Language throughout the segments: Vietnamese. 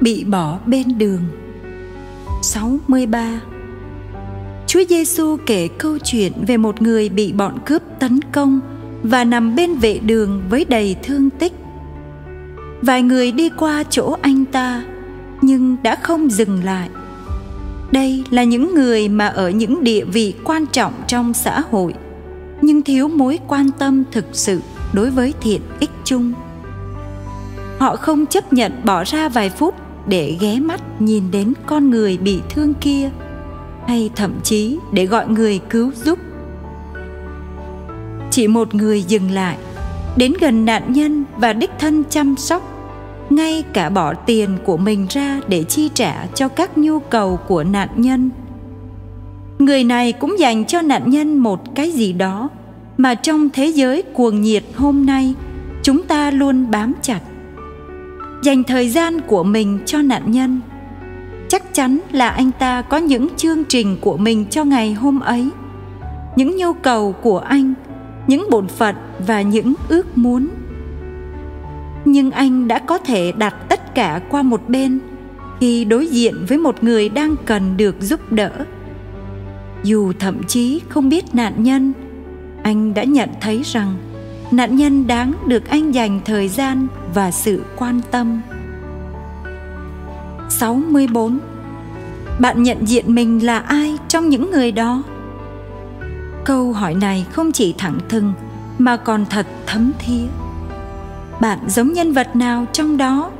bị bỏ bên đường 63 Chúa Giêsu kể câu chuyện về một người bị bọn cướp tấn công và nằm bên vệ đường với đầy thương tích. Vài người đi qua chỗ anh ta, nhưng đã không dừng lại. Đây là những người mà ở những địa vị quan trọng trong xã hội, nhưng thiếu mối quan tâm thực sự đối với thiện ích chung. Họ không chấp nhận bỏ ra vài phút để ghé mắt nhìn đến con người bị thương kia, hay thậm chí để gọi người cứu giúp. Chỉ một người dừng lại, đến gần nạn nhân và đích thân chăm sóc, ngay cả bỏ tiền của mình ra để chi trả cho các nhu cầu của nạn nhân. Người này cũng dành cho nạn nhân một cái gì đó mà trong thế giới cuồng nhiệt hôm nay, chúng ta luôn bám chặt dành thời gian của mình cho nạn nhân. Chắc chắn là anh ta có những chương trình của mình cho ngày hôm ấy, những nhu cầu của anh, những bổn phận và những ước muốn. Nhưng anh đã có thể đặt tất cả qua một bên khi đối diện với một người đang cần được giúp đỡ. Dù thậm chí không biết nạn nhân, anh đã nhận thấy rằng nạn nhân đáng được anh dành thời gian và sự quan tâm 64 Bạn nhận diện mình là ai trong những người đó? Câu hỏi này không chỉ thẳng thừng mà còn thật thấm thía. Bạn giống nhân vật nào trong đó?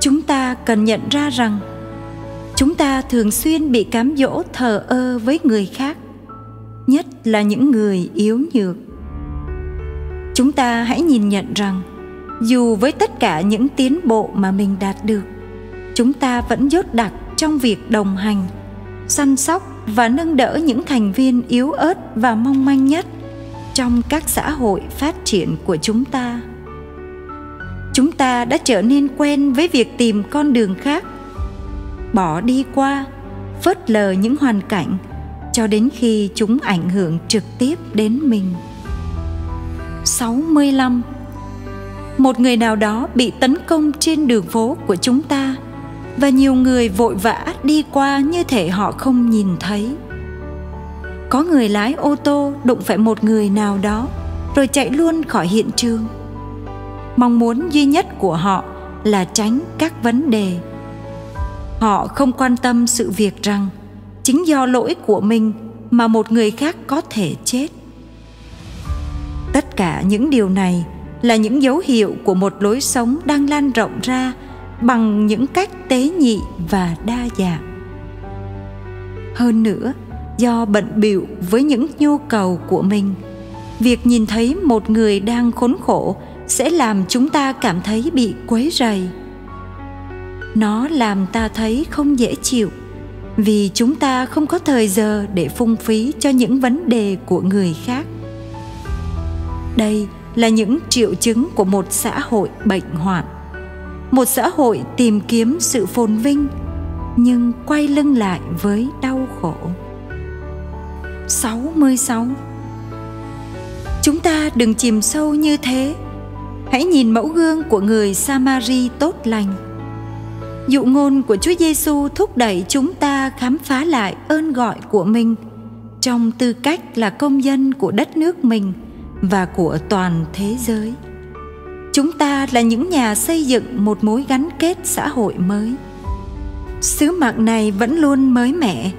Chúng ta cần nhận ra rằng chúng ta thường xuyên bị cám dỗ thờ ơ với người khác, nhất là những người yếu nhược. Chúng ta hãy nhìn nhận rằng, dù với tất cả những tiến bộ mà mình đạt được, chúng ta vẫn dốt đặc trong việc đồng hành, săn sóc và nâng đỡ những thành viên yếu ớt và mong manh nhất trong các xã hội phát triển của chúng ta. Chúng ta đã trở nên quen với việc tìm con đường khác, bỏ đi qua, phớt lờ những hoàn cảnh cho đến khi chúng ảnh hưởng trực tiếp đến mình. 65 Một người nào đó bị tấn công trên đường phố của chúng ta và nhiều người vội vã đi qua như thể họ không nhìn thấy. Có người lái ô tô đụng phải một người nào đó rồi chạy luôn khỏi hiện trường. Mong muốn duy nhất của họ là tránh các vấn đề. Họ không quan tâm sự việc rằng chính do lỗi của mình mà một người khác có thể chết tất cả những điều này là những dấu hiệu của một lối sống đang lan rộng ra bằng những cách tế nhị và đa dạng. Hơn nữa, do bận bịu với những nhu cầu của mình, việc nhìn thấy một người đang khốn khổ sẽ làm chúng ta cảm thấy bị quấy rầy. Nó làm ta thấy không dễ chịu, vì chúng ta không có thời giờ để phung phí cho những vấn đề của người khác đây là những triệu chứng của một xã hội bệnh hoạn. Một xã hội tìm kiếm sự phồn vinh, nhưng quay lưng lại với đau khổ. 66 Chúng ta đừng chìm sâu như thế. Hãy nhìn mẫu gương của người Samari tốt lành. Dụ ngôn của Chúa Giêsu thúc đẩy chúng ta khám phá lại ơn gọi của mình, trong tư cách là công dân của đất nước mình và của toàn thế giới. Chúng ta là những nhà xây dựng một mối gắn kết xã hội mới. Sứ mạng này vẫn luôn mới mẻ,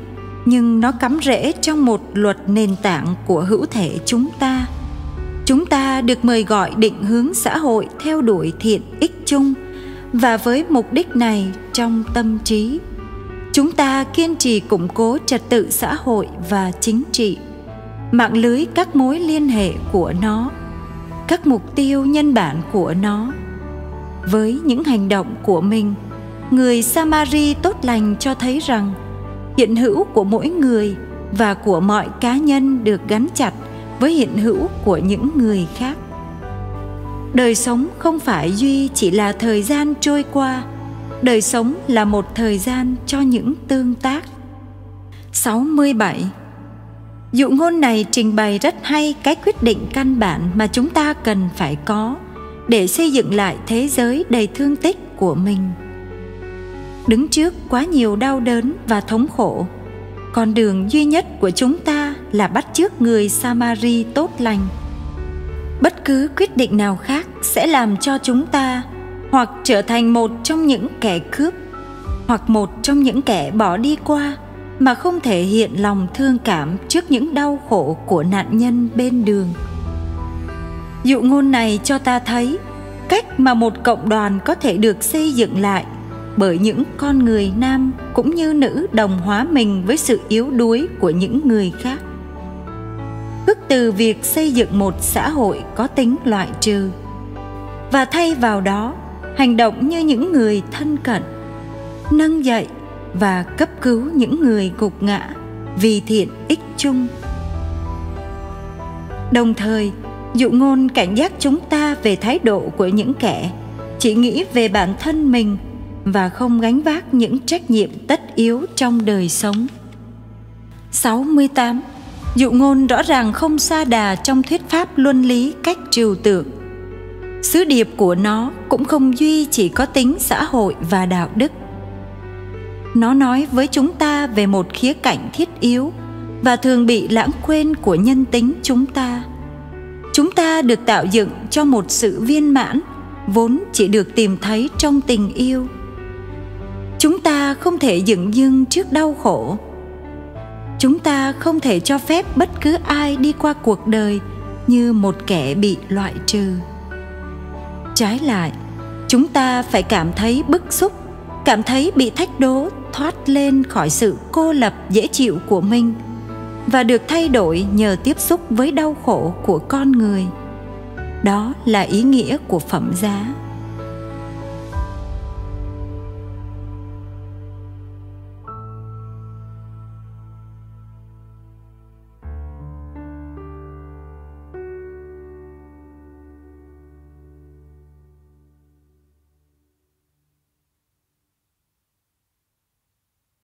nhưng nó cắm rễ trong một luật nền tảng của hữu thể chúng ta. Chúng ta được mời gọi định hướng xã hội theo đuổi thiện ích chung, và với mục đích này trong tâm trí, chúng ta kiên trì củng cố trật tự xã hội và chính trị mạng lưới các mối liên hệ của nó, các mục tiêu nhân bản của nó. Với những hành động của mình, người samari tốt lành cho thấy rằng hiện hữu của mỗi người và của mọi cá nhân được gắn chặt với hiện hữu của những người khác. Đời sống không phải duy chỉ là thời gian trôi qua, đời sống là một thời gian cho những tương tác. 67 Dụ ngôn này trình bày rất hay cái quyết định căn bản mà chúng ta cần phải có để xây dựng lại thế giới đầy thương tích của mình. đứng trước quá nhiều đau đớn và thống khổ, con đường duy nhất của chúng ta là bắt chước người samari tốt lành bất cứ quyết định nào khác sẽ làm cho chúng ta hoặc trở thành một trong những kẻ cướp hoặc một trong những kẻ bỏ đi qua mà không thể hiện lòng thương cảm trước những đau khổ của nạn nhân bên đường. Dụ ngôn này cho ta thấy cách mà một cộng đoàn có thể được xây dựng lại bởi những con người nam cũng như nữ đồng hóa mình với sự yếu đuối của những người khác. Khước từ việc xây dựng một xã hội có tính loại trừ. Và thay vào đó, hành động như những người thân cận, nâng dậy và cấp cứu những người gục ngã vì thiện ích chung đồng thời, dụ ngôn cảnh giác chúng ta về thái độ của những kẻ chỉ nghĩ về bản thân mình và không gánh vác những trách nhiệm tất yếu trong đời sống. 68. Dụ ngôn rõ ràng không xa đà trong thuyết pháp luân lý cách trừu tượng. Sứ điệp của nó cũng không duy chỉ có tính xã hội và đạo đức. Nó nói với chúng ta về một khía cạnh thiết yếu và thường bị lãng quên của nhân tính chúng ta. Chúng ta được tạo dựng cho một sự viên mãn, vốn chỉ được tìm thấy trong tình yêu. Chúng ta không thể dựng dưng trước đau khổ. Chúng ta không thể cho phép bất cứ ai đi qua cuộc đời như một kẻ bị loại trừ. Trái lại, chúng ta phải cảm thấy bức xúc, cảm thấy bị thách đố thoát lên khỏi sự cô lập dễ chịu của mình và được thay đổi nhờ tiếp xúc với đau khổ của con người. Đó là ý nghĩa của phẩm giá.